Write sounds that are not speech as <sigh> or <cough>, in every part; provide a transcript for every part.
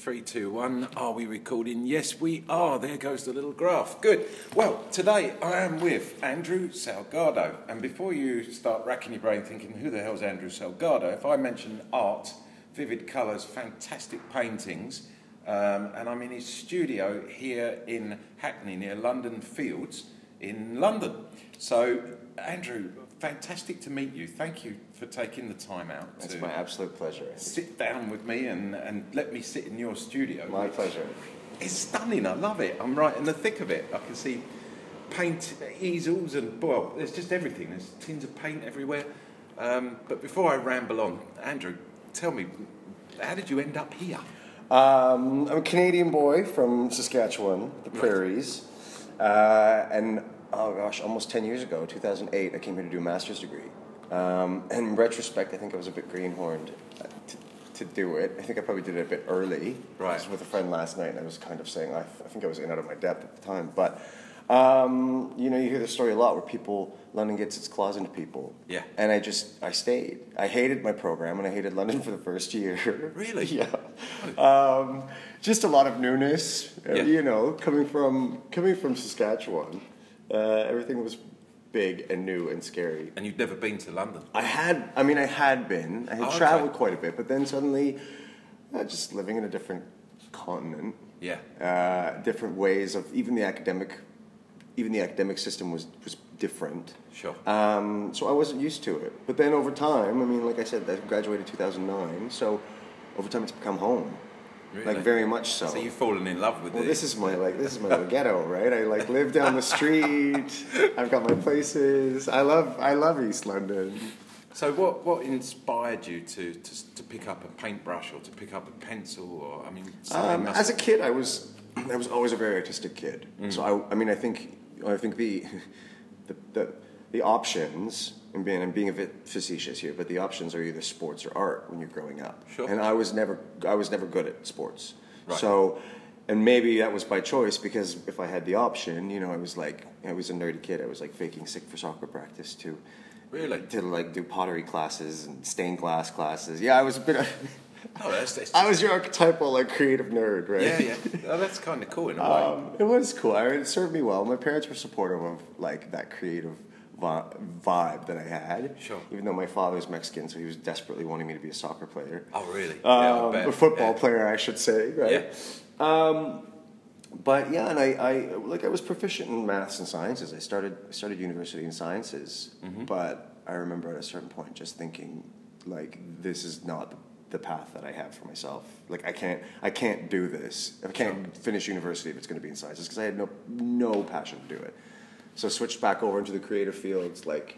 Three, two, one. Are we recording? Yes, we are. There goes the little graph. Good. Well, today I am with Andrew Salgado. And before you start racking your brain thinking, who the hell's Andrew Salgado? If I mention art, vivid colours, fantastic paintings, um, and I'm in his studio here in Hackney near London Fields in London. So, Andrew, fantastic to meet you. Thank you for taking the time out It's my absolute pleasure. sit down with me and, and let me sit in your studio. My pleasure. It's stunning. I love it. I'm right in the thick of it. I can see paint easels and well, there's just everything. There's tins of paint everywhere. Um, but before I ramble on, Andrew, tell me, how did you end up here? Um, I'm a Canadian boy from Saskatchewan, the prairies. Uh, and oh gosh, almost 10 years ago, 2008, I came here to do a master's degree. Um, and in retrospect, I think I was a bit greenhorned uh, to, to do it. I think I probably did it a bit early. Right. I was with a friend last night and I was kind of saying, I, I think I was in out of my depth at the time. But, um, you know, you hear the story a lot where people, London gets its claws into people. Yeah. And I just, I stayed. I hated my program and I hated London for the first year. <laughs> Really? <laughs> yeah. Um, just a lot of newness, uh, Yeah. you know, coming from coming from Saskatchewan. Uh, everything was big and new and scary. And you'd never been to London. I had, I mean, I had been, I had Oh, okay. traveled quite a bit, but then suddenly, uh, just living in a different continent, Yeah. uh, different ways of even the academic, even the academic system was was different. Sure. Um, so I wasn't used to it. But then over time, I mean, like I said, I graduated 2009. So over time, it's become home. Really? Like very much so. So you've fallen in love with well, it. this is my like this is my ghetto, right? I like live down the street. I've got my places. I love I love East London. So what, what inspired you to, to, to pick up a paintbrush or to pick up a pencil or I mean Um, as a kid, I was I was always a very artistic kid. Mm. So I, I mean, I think I think the <laughs> the the, the options and being I'm being a bit facetious here, but the options are either sports or art when you're growing up. Sure. And I was never I was never good at sports. Right. So. And maybe that was by choice because if I had the option, you know, I was like, I was a nerdy kid. I was like faking sick for soccer practice to, Really? to like do pottery classes and stained glass classes. Yeah, I was a bit. Of, Oh, that's, that's <laughs> I was your archetypal like creative nerd, right? yeah, yeah. Oh, that's kind of cool in a way. Um, it was cool. I, it served me well. My parents were supportive of like that creative vibe that I had. Sure. Even though my father's Mexican, so he was desperately wanting me to be a soccer player. oh, really? Um, bet. a football Yeah. player, I should say, right? Um, but yeah, and I, I like I was proficient in maths and sciences. I started I started university in sciences, Mm-hmm. but I remember at a certain point just thinking like this is not the, the path that I have for myself. Like I can't I can't do this. I can't finish university if it's going to be in sciences because I had no no passion to do it. So I switched back over into the creative fields like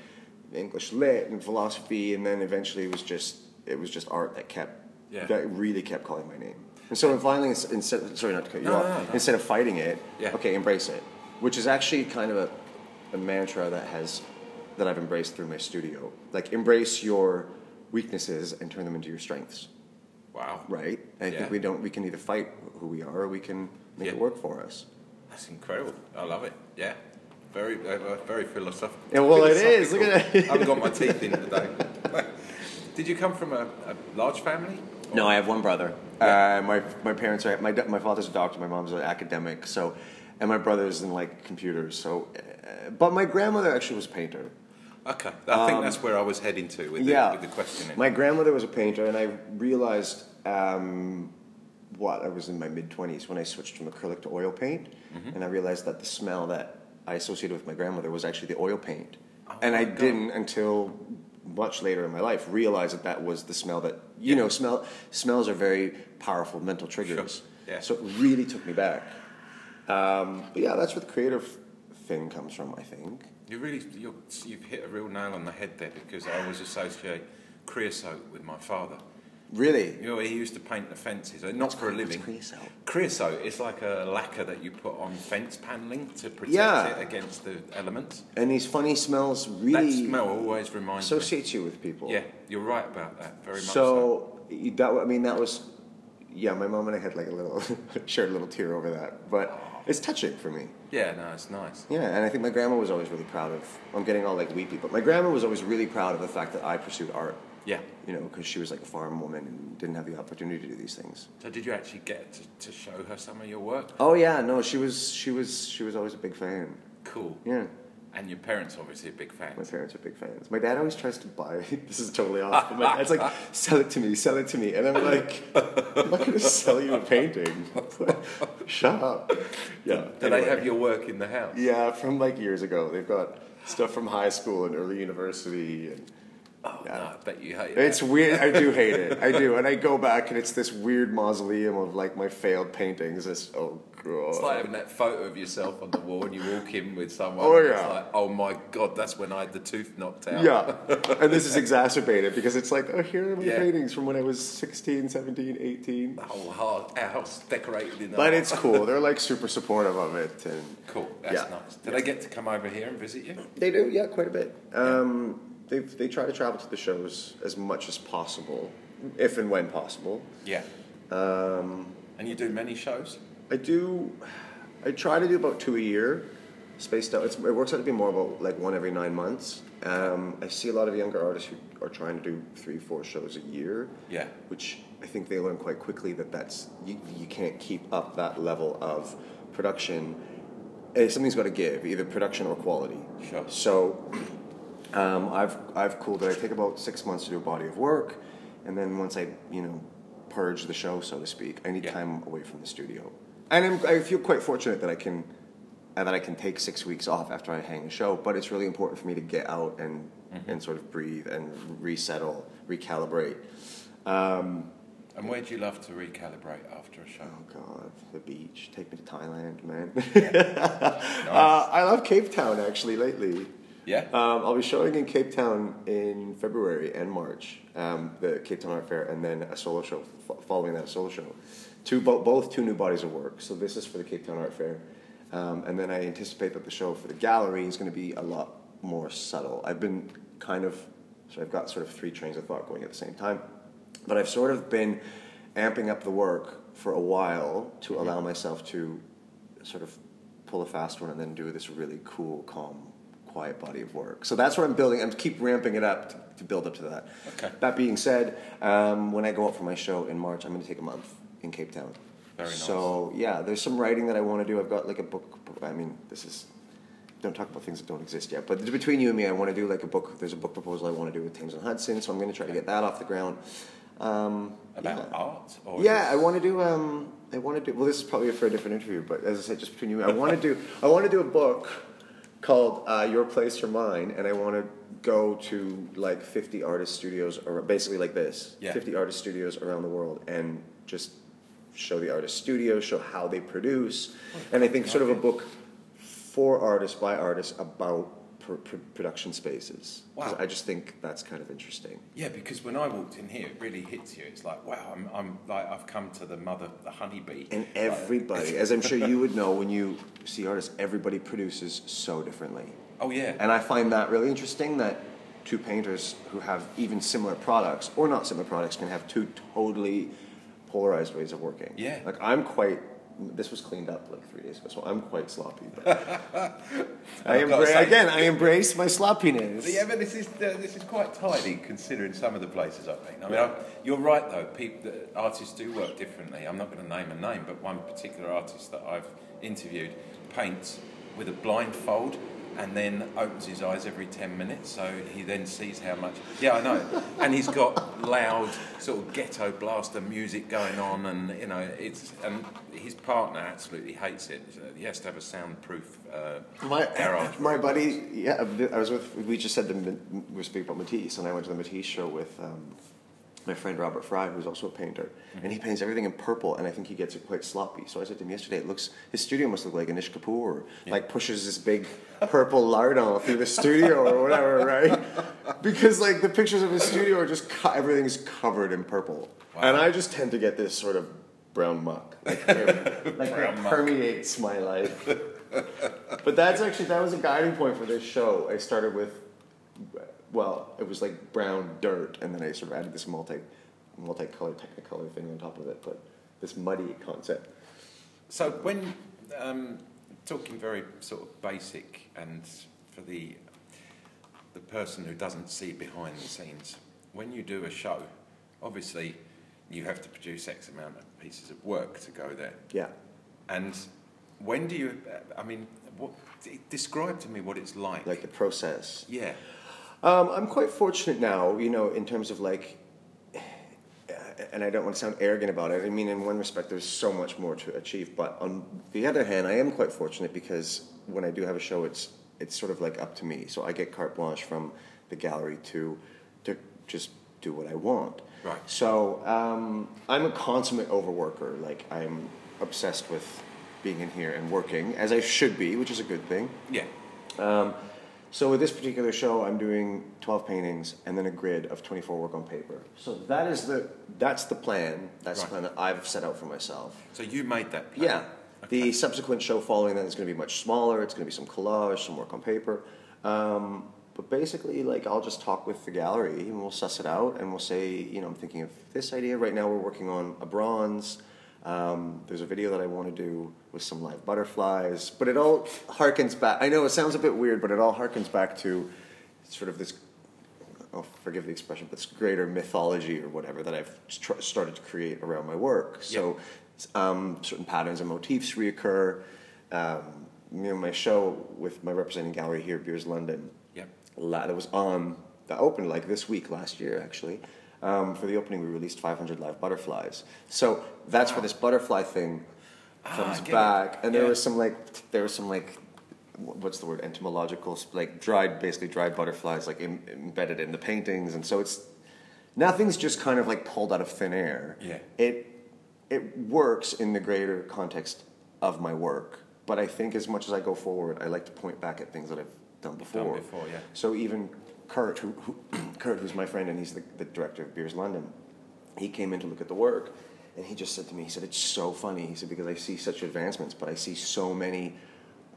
English lit and philosophy, and then eventually it was just it was just art that kept Yeah. that really kept calling my name. And so finally, ins- instead sorry not to cut you No, off, no, no. instead of fighting it, Yeah. okay, embrace it, which is actually kind of a, a mantra that has that I've embraced through my studio. Like embrace your weaknesses and turn them into your strengths. Wow. Right? I Yeah. think we don't. We can either fight who we are, or we can make Yeah. it work for us. That's incredible. I love it. Yeah. Very, uh, very philosophical. Yeah, well, it is. Look at philosophical. that. I haven't got my teeth in today. <laughs> Did you come from a, a large family? No, I have one brother. Yeah. Uh, my my parents are my my father's a doctor, my mom's an academic. So, and my brother's in like computers. So, uh, but my grandmother actually was a painter. Okay. I think that's where I was heading to with, the, Um, yeah, with the questioning. My grandmother was a painter, and I realized um, what I was in my mid twenties when I switched from acrylic to oil paint, Mm-hmm. and I realized that the smell that I associated with my grandmother was actually the oil paint, Oh and I God. didn't until much later in my life realize that that was the smell that you know smell smells are very powerful mental triggers. Sure. Yeah. So it really took me back. Um, but yeah, that's where the creative thing comes from. I think. You really, you're, you've hit a real nail on the head there because I always associate creosote with my father. Really. You know, he used to paint the fences, uh, not for a living. creosote? Creosote is like a lacquer that you put on fence paneling to protect Yeah. it against the elements. And these funny smells really that smell always reminds me. associates you with people. Yeah, you're right about that. Very much so. So that I mean that was yeah. My mom and I had like a little <laughs> shared a little tear over that, but it's touching for me. Yeah, no, it's nice. Yeah, and I think my grandma was always really proud of. I'm getting all like weepy, but my grandma was always really proud of the fact that I pursued art. Yeah, you know, because she was like a farm woman and didn't have the opportunity to do these things. So did you actually get to, to show her some of your work? Oh yeah, no, she was she was she was always a big fan. Cool. Yeah. And your parents obviously are big fans. My parents are big fans. My dad always tries to buy. <laughs> This is totally off. But my dad's like, "Sell it to me, sell it to me," and I'm like, "I'm not going to sell you a painting. <laughs> Shut up." Yeah. Do they have your work in the house? Yeah, from like years ago. They've got stuff from high school and early university, and Oh, Yeah. no, I bet you hate it's weird. I do hate it. I do, <laughs> and I go back and it's this weird mausoleum of like my failed paintings. It's oh god. It's like having that photo of yourself on the wall and you walk in with someone. Oh, and It's yeah. like, oh my god, that's when I had the tooth knocked out. Yeah, and this is <laughs> exacerbated because it's like, oh, here are my Yeah. paintings from when I was 16, 17, 18. The whole house decorated in But it's <laughs> cool. They're like super supportive of it, and cool. That's Yeah. nice. Do they get to come over here and visit you? they do, yeah, quite a bit. Um, they they try to travel to the shows as much as possible, if and when possible. Yeah. Um, And you do many shows? I do. I try to do about two a year, spaced out. It's, it works out to be more about like one every nine months. Um, I see a lot of younger artists who are trying to do three, four shows a year. Yeah. Which I think they learn quite quickly that that's you, you can't keep up that level of production. Eh, Something's got to give, either production or quality. Sure. So um, I've I've cooled it. I take about six months to do a body of work, and then once I you know purge the show, so to speak, I need Yeah. time away from the studio. And I'm, I feel quite fortunate that I can uh, that I can take six weeks off after I hang a show. But it's really important for me to get out and and sort of breathe and resettle, recalibrate. Um, And where do you love to recalibrate after a show? Oh God, the beach. Take me to Thailand, man. <laughs> uh, I love Cape Town actually lately. Yeah? Um, I'll be showing in Cape Town in February and March, um, the Cape Town Art Fair, and then a solo show f- following that solo show. Two, bo- both two new bodies of work. So this is for the Cape Town Art Fair, um, and then I anticipate that the show for the gallery is going to be a lot more subtle. I've been kind of, so I've got sort of three trains of thought going at the same time, but I've sort of been amping up the work for a while to allow myself to sort of pull a fast one and then do this really cool, calm, quiet body of work. So that's what I'm building. I'm keep ramping it up to, to build up to that. Okay. That being said, um, when I go out for my show in March, I'm going to take a month in Cape Town. Very nice. So yeah, there's some writing that I want to do. I've got like a book. I mean, this is don't talk about things that don't exist yet. But between you and me, I want to do like a book. There's a book proposal I want to do with Thames and Hudson, so I'm going to try to get that off the ground. Um, About yeah. art? Or Yeah, I want to do. Um, I want to do. Well, this is probably for a different interview, but as I said, just between you, I want to do. I want to do a book called uh, "Your Place or Mine," and I want to go to like 50 artist studios, or basically like this, Yeah. 50 artist studios around the world, and just show the artist studios, show how they produce, and I think sort of a book for artists by artists about pr- pr- production spaces. Wow. I just think that's kind of interesting. Yeah, because when I walked in here, it really hits you. It's like, wow, I'm, I'm like, I've come to the mother, the honeybee. And everybody, <laughs> as I'm sure you would know when you see artists, everybody produces so differently. oh yeah, And I find that really interesting that two painters who have even similar products or not similar products can have two totally polarized ways of working. Yeah. Like I'm quite. This was cleaned up like three days ago, so I'm quite sloppy. But <laughs> I again. I embrace my sloppiness. Yeah, but this is uh, this is quite tidy considering some of the places I've been. I mean, I, you're right though. People, artists do work differently. I'm not going to name a name, but one particular artist that I've interviewed paints with a blindfold and then opens his eyes every ten minutes, so he then sees how much. Yeah, I know. and he's got loud sort of ghetto blaster music going on, and you know, it's and his partner absolutely hates it. He has to have a soundproof uh, My garage. <laughs> my buddy, yeah, I was with. We just said the we were speaking about Matisse, and I went to the Matisse show with um, my friend Robert Fry, who's also a painter, and he paints everything in purple, and I think he gets it quite sloppy. So I said to him yesterday, it looks his studio must look like Anish Kapoor, like pushes this big purple lardon through the studio or whatever, <laughs> right? Because like the pictures of his studio are just co- everything's covered in purple, and I just tend to get this sort of brown muck, like, <laughs> like Brown it muck. permeates my life. But that's actually that was a guiding point for this show. I started with, well, it was like brown dirt, and then I sort of added this multi, multicolored technicolor thing on top of it. But this muddy concept. So when um, talking very sort of basic and for the the person who doesn't see behind the scenes, when you do a show, obviously you have to produce X amount of pieces of work to go there. Yeah. And when do you? I mean, what? Describe to me what it's like. Like the process. yeah, Um, I'm quite fortunate now, you know, in terms of like, and I don't want to sound arrogant about it. I mean, in one respect, there's so much more to achieve. But on the other hand, I am quite fortunate because when I do have a show, it's it's sort of like up to me. So I get carte blanche from the gallery to to just do what I want. Right. So um, I'm a consummate overworker. Like I'm obsessed with being in here and working as I should be, which is a good thing. yeah, Um, so with this particular show, I'm doing 12 paintings and then a grid of 24 work on paper. So that is the that's the plan. That's Right. the plan that I've set out for myself. So you made that. Plan. Yeah. The subsequent show following that is going to be much smaller. It's going to be some collage, some work on paper. Um, but basically, like I'll just talk with the gallery and we'll suss it out and we'll say, you know, I'm thinking of this idea. Right now, we're working on a bronze. Um, there's a video that I want to do with some live butterflies, but it all harkens back. I know it sounds a bit weird, but it all harkens back to sort of this oh, forgive the expression, but this greater mythology or whatever that I've tr- started to create around my work. So um, certain patterns and motifs reoccur. Um, you know, my show with my representing gallery here, Beers London, Yep. la- that was on that opened like this week last year actually. Um, for the opening, we released 500 live butterflies. So that's where this butterfly thing Ah, comes I get it. back, and there Yeah. was some like there was some like what's the word entomological like dried basically dried butterflies like Im- embedded in the paintings, and so it's nothing's just kind of like pulled out of thin air. Yeah. It it works in the greater context of my work, but I think as much as I go forward, I like to point back at things that I've done before. Done before, yeah. So even Kurt, who, who <clears throat> Kurt, who's my friend and he's the, the director of Beers London, he came in to look at the work, and he just said to me, he said, "It's so funny." He said because I see such advancements, but I see so many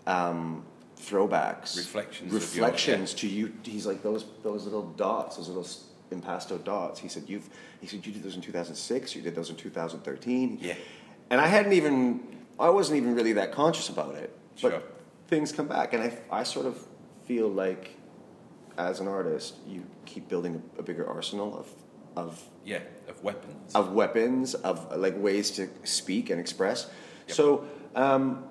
um, throwbacks, Reflections of your- reflections to you. He's like those those little dots, those little impasto dots. He said you've. He said you did those in 2006. You did those in 2013. Yeah. And I hadn't even. I wasn't even really that conscious about it. But Sure. things come back, and I I sort of feel like as an artist, you keep building a, a bigger arsenal of of Yeah, of weapons. of weapons, of like ways to speak and express. Yep. So um,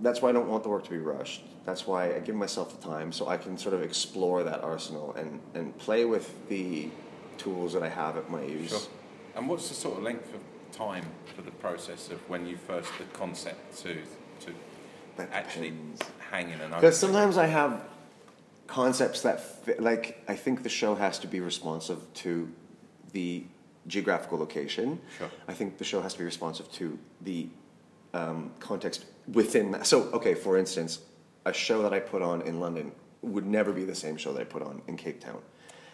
that's why I don't want the work to be rushed. That's why I give myself the time so I can sort of explore that arsenal and, and play with the tools that I have at my use. Sure. And what's the sort of length of time for the process of when you first the concept to to That actually depends. hang in an Because sometimes I have concepts that fit, like I think the show has to be responsive to the geographical location. Sure. I think the show has to be responsive to the um, context within that. So, okay, for instance, a show that I put on in London would never be the same show that I put on in Cape Town.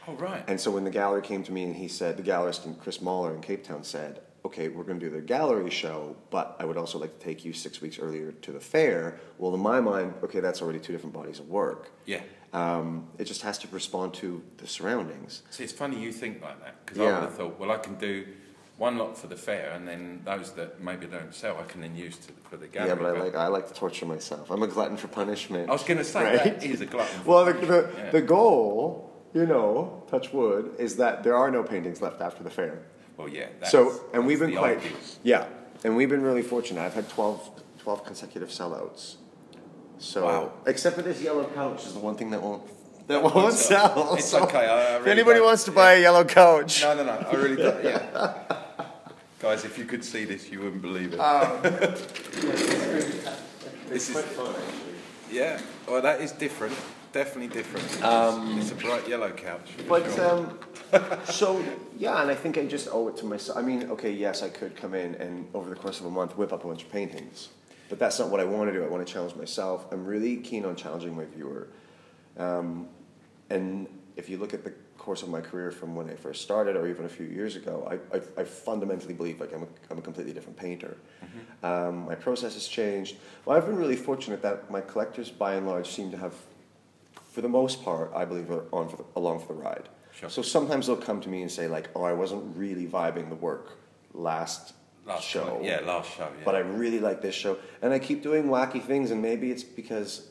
Oh right. And so when the gallery came to me and he said, the gallerist and Chris Moller in Cape Town said, okay, we're going to do the gallery show, but I would also like to take you six weeks earlier to the fair. Well, in my mind, okay, that's already two different bodies of work. yeah. Um, it just has to respond to the surroundings. See, it's funny you think like that because I would have thought, well, I can do one lot for the fair, and then those that maybe don't sell, I can then use to, for the gallery. yeah, but I like I like to torture myself. I'm a glutton for punishment. I was going to say Right? that is a glutton. for Well, the, the, yeah. the goal, you know, touch wood, is that there are no paintings left after the fair. well, yeah. That's, so, and we've been quite, yeah, and we've been really fortunate. I've had 12, 12 consecutive sellouts. So, Wow. except for this yellow couch is the one thing that won't that won't sell. It's So okay, I if anybody wants to buy a yellow couch, No, no, no. I really don't. Yeah. <laughs> Guys, if you could see this, you wouldn't believe it. Um, <laughs> this is fun actually. yeah. Well, that is different. Definitely different. it's a bright yellow couch. But sure. um, <laughs> so yeah, and I think I just owe it to myself. I mean, okay, yes, I could come in and over the course of a month whip up a bunch of paintings, but that's not what I want to do. I want to challenge myself. I'm really keen on challenging my viewer, um, and if you look at the course of my career from when I first started, or even a few years ago, I, I, I fundamentally believe like I'm a, I'm a completely different painter. Um, my process has changed. Well, I've been really fortunate that my collectors, by and large, seem to have, for the most part, I believe, are on for the, along for the ride. Sure. So sometimes they'll come to me and say like, "Oh, I wasn't really vibing the work last, last show. Yeah, last show. Yeah. but I really like this show." And I keep doing wacky things, and maybe it's because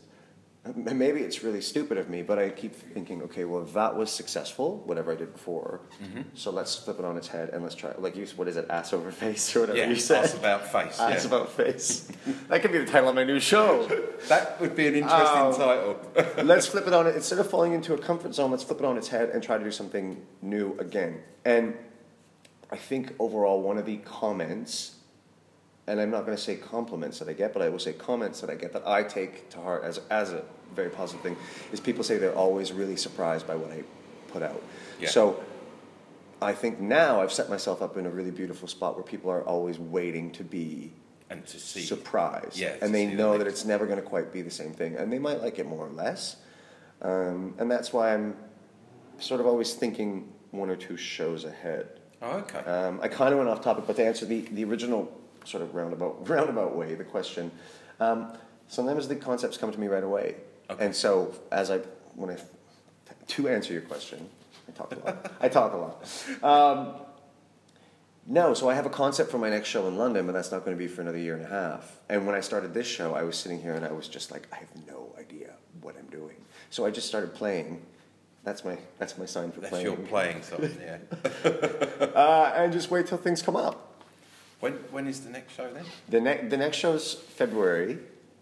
maybe it's really stupid of me, but I keep thinking, okay, well, if that was successful, whatever I did before, Mm-hmm. so let's flip it on its head and let's try, like, you, what is it, ass over face or whatever Yeah, you said? ask about face. Ass yeah. about face. <laughs> that could be the title of my new show. That would be an interesting Oh. title. <laughs> let's flip it on it. Instead of falling into a comfort zone, let's flip it on its head and try to do something new again. And I think overall, one of the comments, and I'm not going to say compliments that I get, but I will say comments that I get that I take to heart as, as a very positive thing, is people say they're always really surprised by what I put out. Yeah. So I think now I've set myself up in a really beautiful spot where people are always waiting to be and to see. surprised. Yeah, and they know that it's never going to quite be the same thing. And they might like it more or less. Um, and that's why I'm sort of always thinking one or two shows ahead. Oh, okay. Um, I kind of went off topic, but to answer the, the original sort of roundabout, <laughs> roundabout way, the question, um, sometimes the concepts come to me right away. Okay. And so, as I, when I, to answer your question, I talk a lot. I talk a lot. Um, no, so I have a concept for my next show in London, but that's not going to be for another year and a half. And when I started this show, I was sitting here and I was just like, I have no idea what I'm doing. So I just started playing. That's my that's my sign for playing. That's playing. your playing something, yeah. <laughs> Uh, and just wait till things come up. When when is the next show then? The next the next show's February,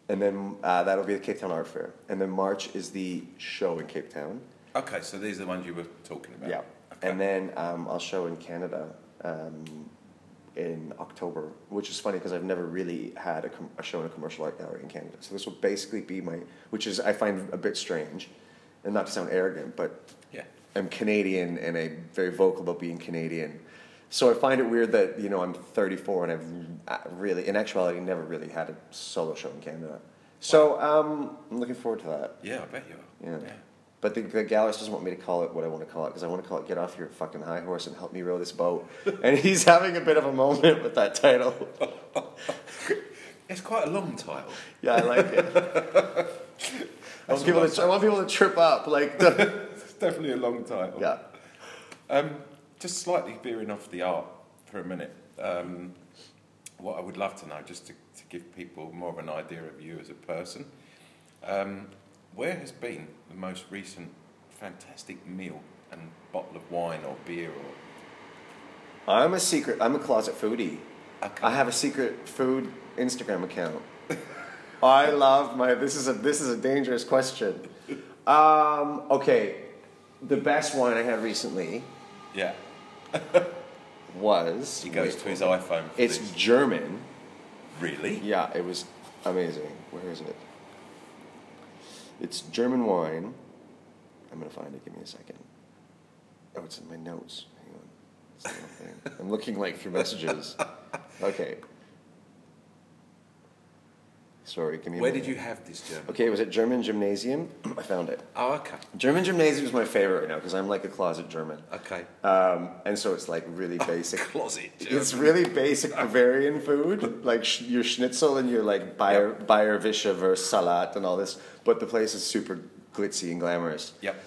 and then uh, that'll be the Cape Town Art Fair, and then March is the show in Cape Town. Okay, so these are the ones you were talking about. Yeah, Okay. and then um, I'll show in Canada um, in October, which is funny because I've never really had a, com- a show in a commercial art gallery in Canada. So this will basically be my, which is I find a bit strange, and not to sound arrogant, but yeah. I'm Canadian and I'm very vocal about being Canadian. So I find it weird that you know I'm 34 and I've really, in actuality, never really had a solo show in Canada. So um, I'm looking forward to that. Yeah, I bet you are. Yeah. But the, the gallerist doesn't want me to call it what I want to call it because I want to call it "Get off your fucking high horse and help me row this boat." <laughs> and he's having a bit of a moment with that title. <laughs> It's quite a long title. Yeah, I like it. <laughs> I want, people to, I want people to trip up, like the, It's <laughs> definitely a long title. yeah. Um, just slightly veering off the art for a minute. Um, what I would love to know, just to, to give people more of an idea of you as a person, um, where has been the most recent fantastic meal and bottle of wine or beer or I'm a secret. I'm a closet foodie. Okay. I have a secret food Instagram account. I love my. This is a this is a dangerous question. Um, okay, the best wine I had recently yeah? <laughs> was. He goes to his iPhone. For It's this. German. really Yeah, it was amazing. Where is it? It's German wine. I'm gonna find it. Give me a second. Oh, it's in my notes. Hang on. It's the wrong thing. I'm looking like through messages. <laughs> Okay. Sorry, give me. Where did you have this German? Okay, it was at German Gymnasium. <clears throat> I found it. Oh, okay. German Gymnasium is my favorite right now because I'm like a closet German. Okay. Um, and so it's like really <laughs> basic. Closet German. It's really basic <laughs> Bavarian food, like sh- your schnitzel and your like Bayer, Bayer versus Salat and all this. But the place is super glitzy and glamorous. Yep.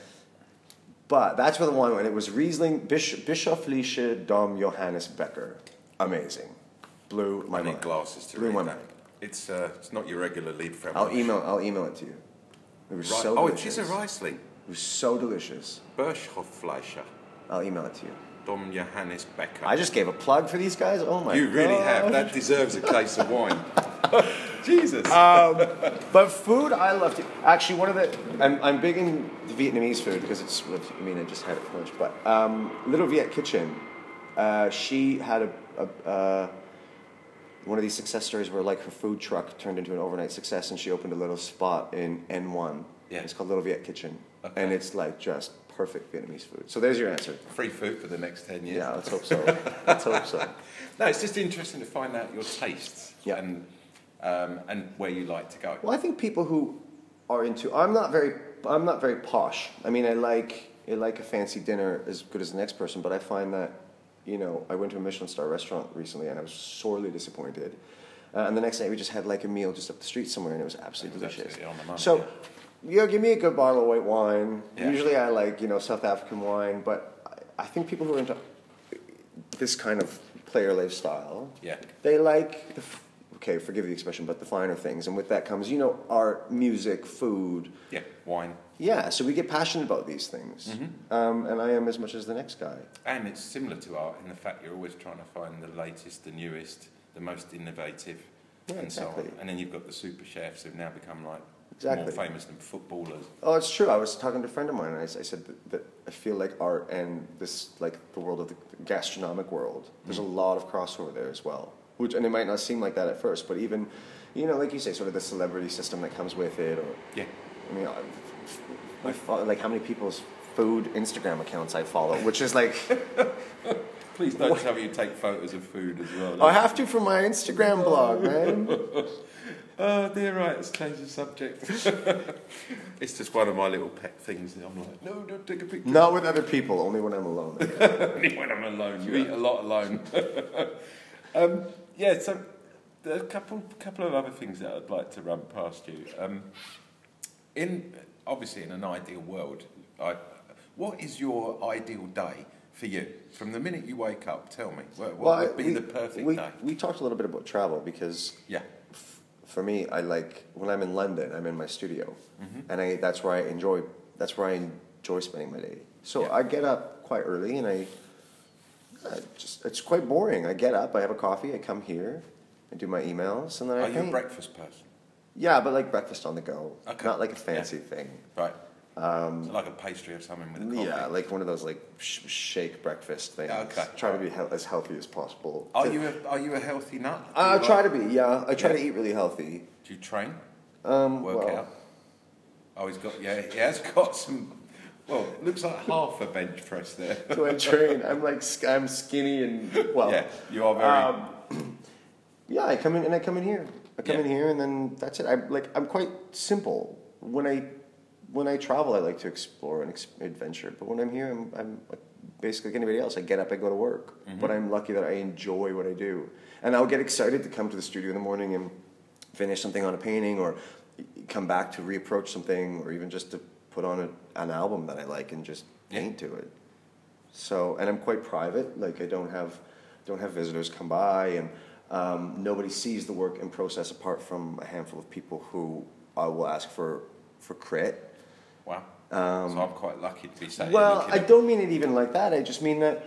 But that's where the wine went. It was Riesling Bisch- Bischofliche Dom Johannes Becker. Amazing. Blew my I need mind. glasses to Blew read my that. mind. It's uh, it's not your regular lead from. I'll email. I'll email it to you. It was Right. so oh, it delicious. is a Riesling. It was so delicious. Birchhoffleischer. I'll email it to you. Dom Johannes Becker. I just gave a plug for these guys. Oh my you really have. That deserves a case of wine. <laughs> Jesus. But food, I love to. Actually, one of the I'm, I'm big in the Vietnamese food because it's. I mean, I just had it for lunch. But um, Little Viet Kitchen, uh, she had a, a uh, one of these success stories where like her food truck turned into an overnight success, and she opened a little spot in N1. Yeah. It's called Little Viet Kitchen, Okay. and it's like just perfect Vietnamese food. So there's your answer. Free food for the next 10 years. Yeah, let's hope so. <laughs> let's hope so. No, it's just interesting to find out your tastes Yeah. and, um, and where you like to go. Well, I think people who are into I'm not very I'm not very posh. I mean, I like I like a fancy dinner as good as the next person, but I find that you know I went to a Michelin star restaurant recently and I was sorely disappointed. Uh, and the next night we just had like a meal just up the street somewhere and it was absolutely It was delicious. absolutely money, so, yeah. yeah, give me a good bottle of white wine. Yeah. Usually I like you know South African wine, but I, I think people who are into this kind of player lifestyle, Yeah. they like the f- okay, forgive the expression, but the finer things. And with that comes, you know, art, music, food. Yeah, wine. Yeah, so we get passionate about these things. Mm-hmm. Um, and I am as much as the next guy. And it's similar to art in the fact you're always trying to find the latest, the newest, the most innovative, Yeah, and so on. And then you've got the super chefs who've now become like Exactly. more famous than footballers. Oh, it's true. I was talking to a friend of mine, and I, I said that, that I feel like art and this, like the world of the gastronomic world, there's a lot of crossover there as well. Which, and it might not seem like that at first, but even, you know, like you say, sort of the celebrity system that comes with it, or Yeah. I mean, I, I follow, like how many people's food Instagram accounts I follow, which is like <laughs> Please don't tell me you take photos of food as well. I have to for my Instagram blog, man. <laughs> Oh dear, right, let's change the subject. <laughs> it's just one of my little pet things. I'm like, no, don't take a picture. Not with other people, only when I'm alone. Only when I'm alone. You eat a lot alone. um, yeah, so there are a couple, couple of other things that I'd like to run past you. Um, in obviously, in an ideal world, I, what is your ideal day for you? From the minute you wake up, tell me what, what would be we- the perfect we, day? We talked a little bit about travel because Yeah, for me, I like when I'm in London, I'm in my studio, Mm-hmm. and I that's where I enjoy that's where I enjoy spending my day. So Yeah. I get up quite early, and I, I just it's quite boring. I get up, I have a coffee, I come here, I do my emails, and then I are you a breakfast person? yeah, but like breakfast on the go, Okay. not like a fancy thing. Right. so like a pastry or something with a coffee. Um, Yeah, like one of those like sh- shake breakfast things. Okay. Try to be he- as healthy as possible. Are To- you a, are you a healthy nut? Do I you try like- to be. Yeah, I try Yeah. to eat really healthy. Do you train? Um, Work well, out? Oh, he's got yeah, he has got some. Well, it looks like half a bench press there. <laughs> do I train? I'm like I'm skinny and well. yeah, you are very. Um, yeah, I come in and I come in here. I come Yeah. in here and then that's it. I'm like I'm quite simple. When I when I travel, I like to explore and ex- adventure. But when I'm here, I'm, I'm like basically like anybody else. I get up, I go to work. Mm-hmm. But I'm lucky that I enjoy what I do, and I'll get excited to come to the studio in the morning and finish something on a painting, or come back to reapproach something, or even just to put on a, an album that I like and just Yeah. paint to it. So, and I'm quite private. Like I don't have, don't have visitors come by, and um, nobody sees the work in process apart from a handful of people who I will ask for for crit. wow. so I'm quite lucky to be sat um, Well, I don't mean it even like that. I just mean that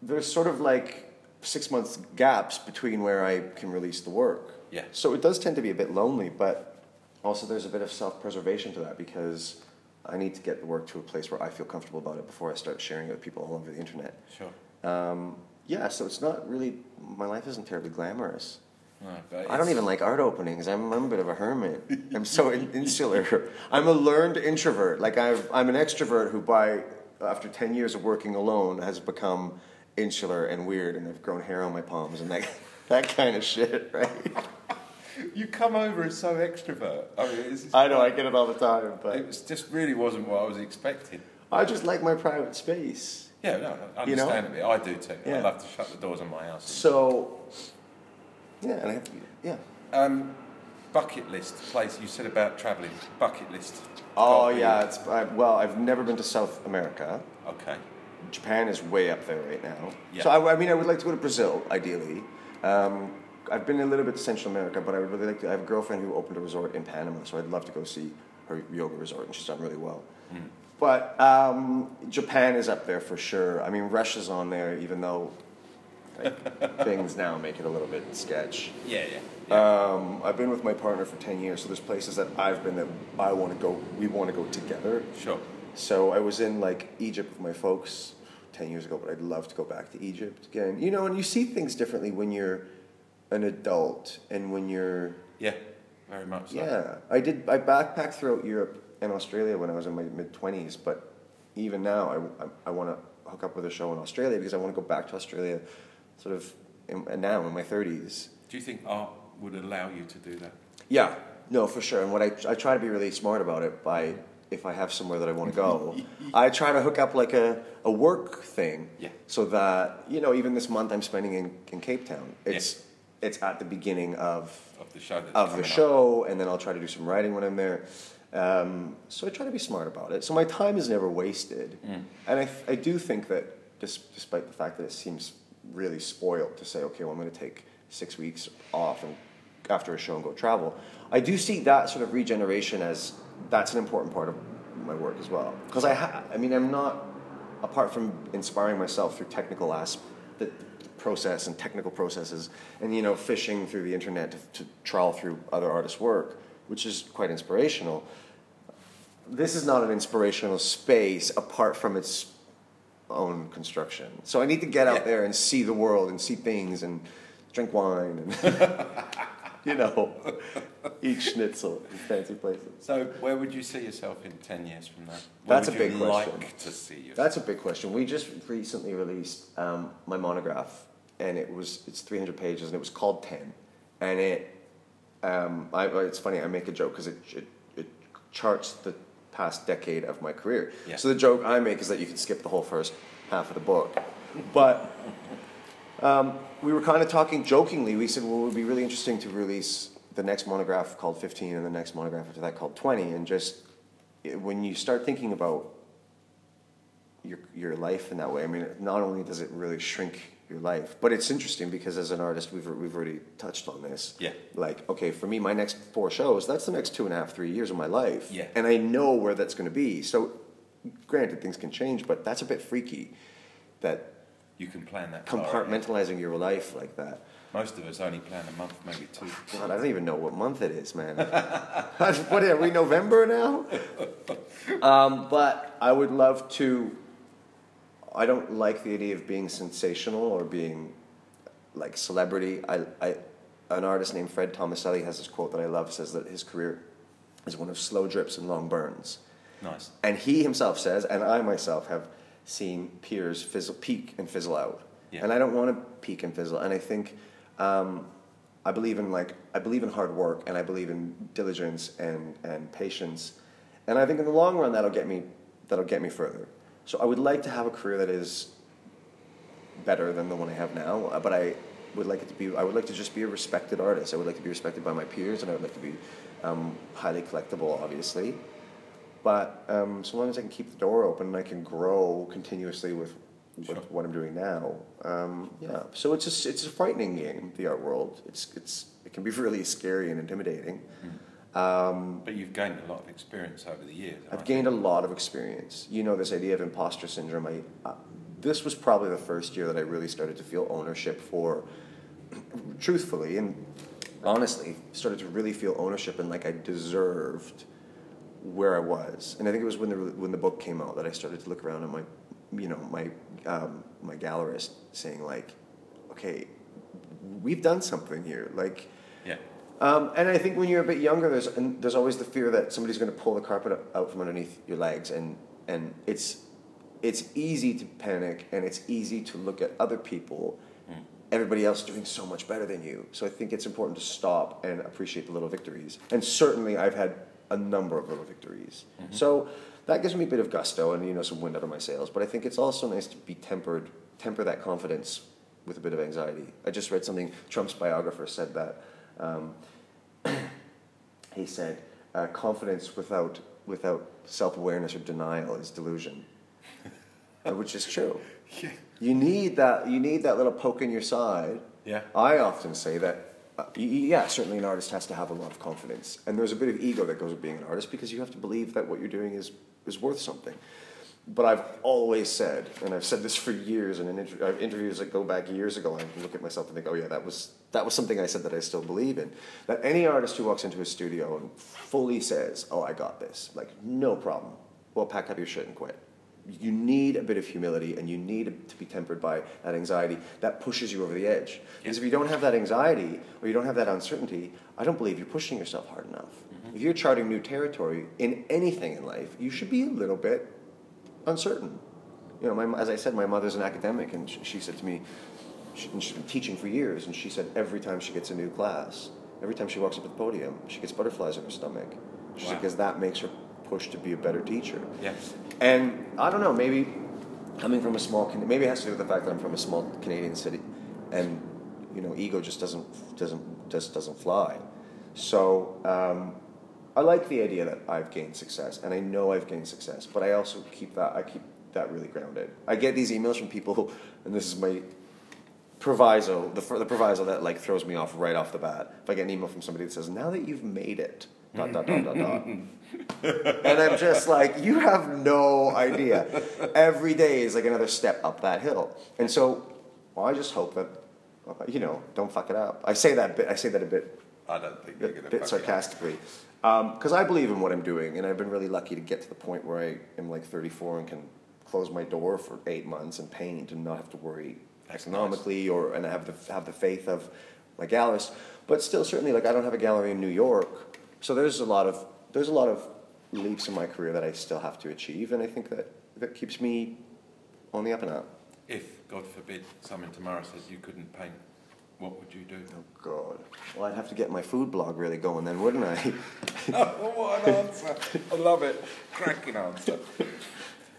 there's sort of like six months gaps between where I can release the work. Yeah. So it does tend to be a bit lonely, but also there's a bit of self-preservation to that because I need to get the work to a place where I feel comfortable about it before I start sharing it with people all over the internet. Sure. Um, yeah, so it's not really my life isn't terribly glamorous. No, I don't even like art openings. I'm, I'm a bit of a hermit. <laughs> I'm so in- insular. I'm a learned introvert. Like I've, I'm an extrovert who, by after ten years of working alone, has become insular and weird, and I've grown hair on my palms and that, <laughs> that kind of shit, right? You come over as so extrovert. I mean, it's I know I get it all the time, but it was, just really wasn't what I was expecting. I just like my private space. Yeah, no, I You know? I do too. I love to shut the doors on my house. So, yeah, and I have, yeah. Um, bucket list place you said about travelling. Bucket list. Oh yeah, it's I, well, I've never been to South America. Okay. Japan is way up there right now. Yeah. So I, I mean, I would like to go to Brazil, ideally. Um, I've been a little bit to Central America, but I would really like to. I have a girlfriend who opened a resort in Panama, so I'd love to go see her yoga resort, and she's done really well. Hmm. But um, Japan is up there for sure. I mean, Russia's on there, even though like, <laughs> things now make it a little bit sketch. Yeah, yeah. yeah. Um, I've been with my partner for ten years, so there's places that I've been that I want to go. We want to go together. sure. So I was in like Egypt with my folks ten years ago, but I'd love to go back to Egypt again. You know, and you see things differently when you're an adult and when you're Yeah, very much so. yeah. I did. I backpacked throughout Europe and Australia when I was in my mid twenties, but even now, I, I, I want to hook up with a show in Australia because I want to go back to Australia, sort of, in, and now in my thirties. Do you think art would allow you to do that? Yeah, no, for sure. And what I, I try to be really smart about it by if I have somewhere that I want to go, <laughs> I try to hook up like a, a work thing. Yeah. So that you know, even this month I'm spending in, in Cape Town. It's it's at the beginning of Of the show of the show, and then I'll try to do some writing when I'm there. Um, so I try to be smart about it. So my time is never wasted, Mm. and I, I do think that, dis- despite the fact that it seems really spoiled to say, okay, well I'm going to take six weeks off and after a show and go travel. I do see that sort of regeneration as that's an important part of my work as well. Because I, ha- I mean, I'm not apart from inspiring myself through technical aspects, the process and technical processes, and you know, fishing through the internet to, to trawl through other artists' work, which is quite inspirational. This is not an inspirational space apart from its own construction. So I need to get out Yeah. there and see the world and see things and drink wine and <laughs> you know eat schnitzel in fancy places. So, where would you see yourself in 10 years from now? Where That's a big question. like to see yourself? That's a big question. We just recently released um, my monograph, and it was it's 300 pages, and it was called Ten, and it um, I, it's funny. I make a joke because it, it it charts the past decade of my career. Yeah. So the joke I make is that you can skip the whole first half of the book, but um, we were kind of talking jokingly. We said, well, it would be really interesting to release the next monograph called 15 and the next monograph after that called 20. And just when you start thinking about your, your life in that way, I mean, not only does it really shrink your life, but it's interesting because as an artist, we've, we've already touched on this. Yeah. Like, okay, for me, my next four shows, that's the next two and a half, three years of my life. Yeah. And I know where that's going to be. So, granted, things can change, but that's a bit freaky that you can plan that compartmentalizing your life like that. Most of us only plan a month, maybe two. God, I don't even know what month it is, man. <laughs> what are we, November now? <laughs> Um, but I would love to. I don't like the idea of being sensational or being like celebrity. I, I, an artist named Fred Tomaselli has this quote that I love. Says that his career is one of slow drips and long burns. Nice. And he himself says, and I myself have seen peers fizzle, peak and fizzle out. Yeah. And I don't want to peak and fizzle. And I think um, I believe in like I believe in hard work, and I believe in diligence and and patience. And I think in the long run, that'll get me that'll get me further. So I would like to have a career that is better than the one I have now, uh, but I would like it to be. I would like to just be a respected artist. I would like to be respected by my peers, and I would like to be um, highly collectible, obviously. But um, so long as I can keep the door open and I can grow continuously with, with what I'm doing now, um, yeah. So it's a, it's a frightening game, the art world. It's it's it can be <laughs> really scary and intimidating. Um, But you've gained a lot of experience over the years. I've gained a lot of experience. You know, this idea of imposter syndrome. I, uh, this was probably the first year that I really started to feel ownership for, <clears throat> truthfully and honestly, started to really feel ownership and like I deserved where I was. And I think it was when the when the book came out that I started to look around at my, you know, my um, my gallerist saying like, okay, we've done something here. Like. Yeah. Um, and I think when you're a bit younger, there's and there's always the fear that somebody's going to pull the carpet out from underneath your legs, and and it's it's easy to panic, and it's easy to look at other people, everybody else doing so much better than you. So I think it's important to stop and appreciate the little victories. And certainly, I've had a number of little victories. So that gives me a bit of gusto and you know some wind out of my sails. But I think it's also nice to be tempered, temper that confidence with a bit of anxiety. I just read something. Trump's biographer said that. Um, <clears throat> he said, uh, "Confidence without without self awareness or denial is delusion," <laughs> Uh, which is true. Yeah. You need that. You need that little poke in your side. Yeah. I often say that. Uh, yeah, certainly an artist has to have a lot of confidence, and there's a bit of ego that goes with being an artist because you have to believe that what you're doing is is worth something. But I've always said, and I've said this for years, and in inter- uh, interviews that go back years ago, I look at myself and think, oh yeah, that was that was something I said that I still believe in. That any artist who walks into a studio and fully says, oh, I got this, like no problem. Well, pack up your shit and quit. You need a bit of humility, and you need to be tempered by that anxiety that pushes you over the edge. Because if you don't have that anxiety or you don't have that uncertainty, I don't believe you're pushing yourself hard enough. If you're charting new territory in anything in life, you should be a little bit uncertain. You know, my, as I said, my mother's an academic, and she, she said to me, she, and she's been teaching for years, and she said every time she gets a new class, every time she walks up to the podium, she gets butterflies in her stomach. She said because that makes her push to be a better teacher. Yeah. And I don't know, maybe coming from a small, maybe it has to do with the fact that I'm from a small Canadian city, and you know, ego just doesn't doesn't just doesn't fly. So um, I like the idea that I've gained success, and I know I've gained success, but I also keep that I keep that really grounded. I get these emails from people, <laughs> and this is my proviso, the, the proviso that like throws me off right off the bat. If I get an email from somebody that says, "Now that you've made it," dot dot dot dot dot, <laughs> and I'm just like, you have no idea. Every day is like another step up that hill, and so well, I just hope that you know don't fuck it up. I say that bit. I say that a bit I don't think you're going to bit sarcastically. Um, because I believe in what I'm doing, and I've been really lucky to get to the point where I am like 34 and can close my door for eight months and paint and not have to worry economically, or and I have the have the faith of my gallerist. But still, certainly, like I don't have a gallery in New York, so there's a lot of there's a lot of leaps in my career that I still have to achieve, and I think that that keeps me on the up and up. If, God forbid, someone tomorrow said you couldn't paint, what would you do? Oh God! Well, I'd have to get my food blog really going then, wouldn't I? <laughs> oh, what an answer. I love it. Cracking answer.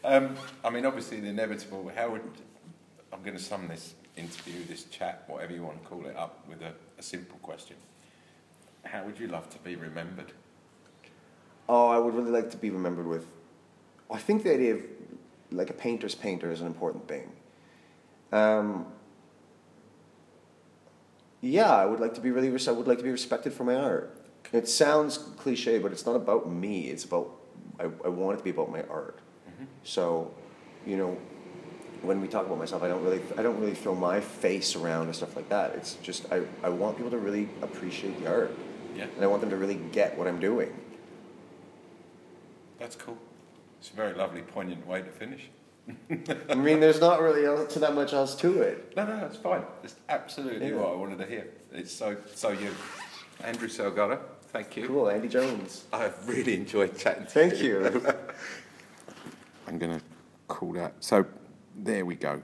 Um, I mean, obviously, the inevitable. How would. I'm going to sum this interview, this chat, whatever you want to call it, up with a, a simple question. How would you love to be remembered? Oh, I would really like to be remembered with. I think the idea of like a painter's painter is an important thing. Um, yeah, I would like to be really. res- I would like to be respected for my art. It sounds cliche, but it's not about me. It's about. I, I want it to be about my art. Mm-hmm. So, you know, when we talk about myself, I don't really. I don't really throw my face around and stuff like that. It's just I. I want people to really appreciate the art, Yeah, and I want them to really get what I'm doing. that's cool. It's a very lovely, poignant way to finish. I mean, there's not really else to that much else to it. No, no, it's fine. It's absolutely Yeah. what I wanted to hear. It's so, so you. Andrew Salgado, thank you. Cool, Andy Jones. I've really enjoyed chatting to Thank you. you. <laughs> I'm going to call that. So there we go.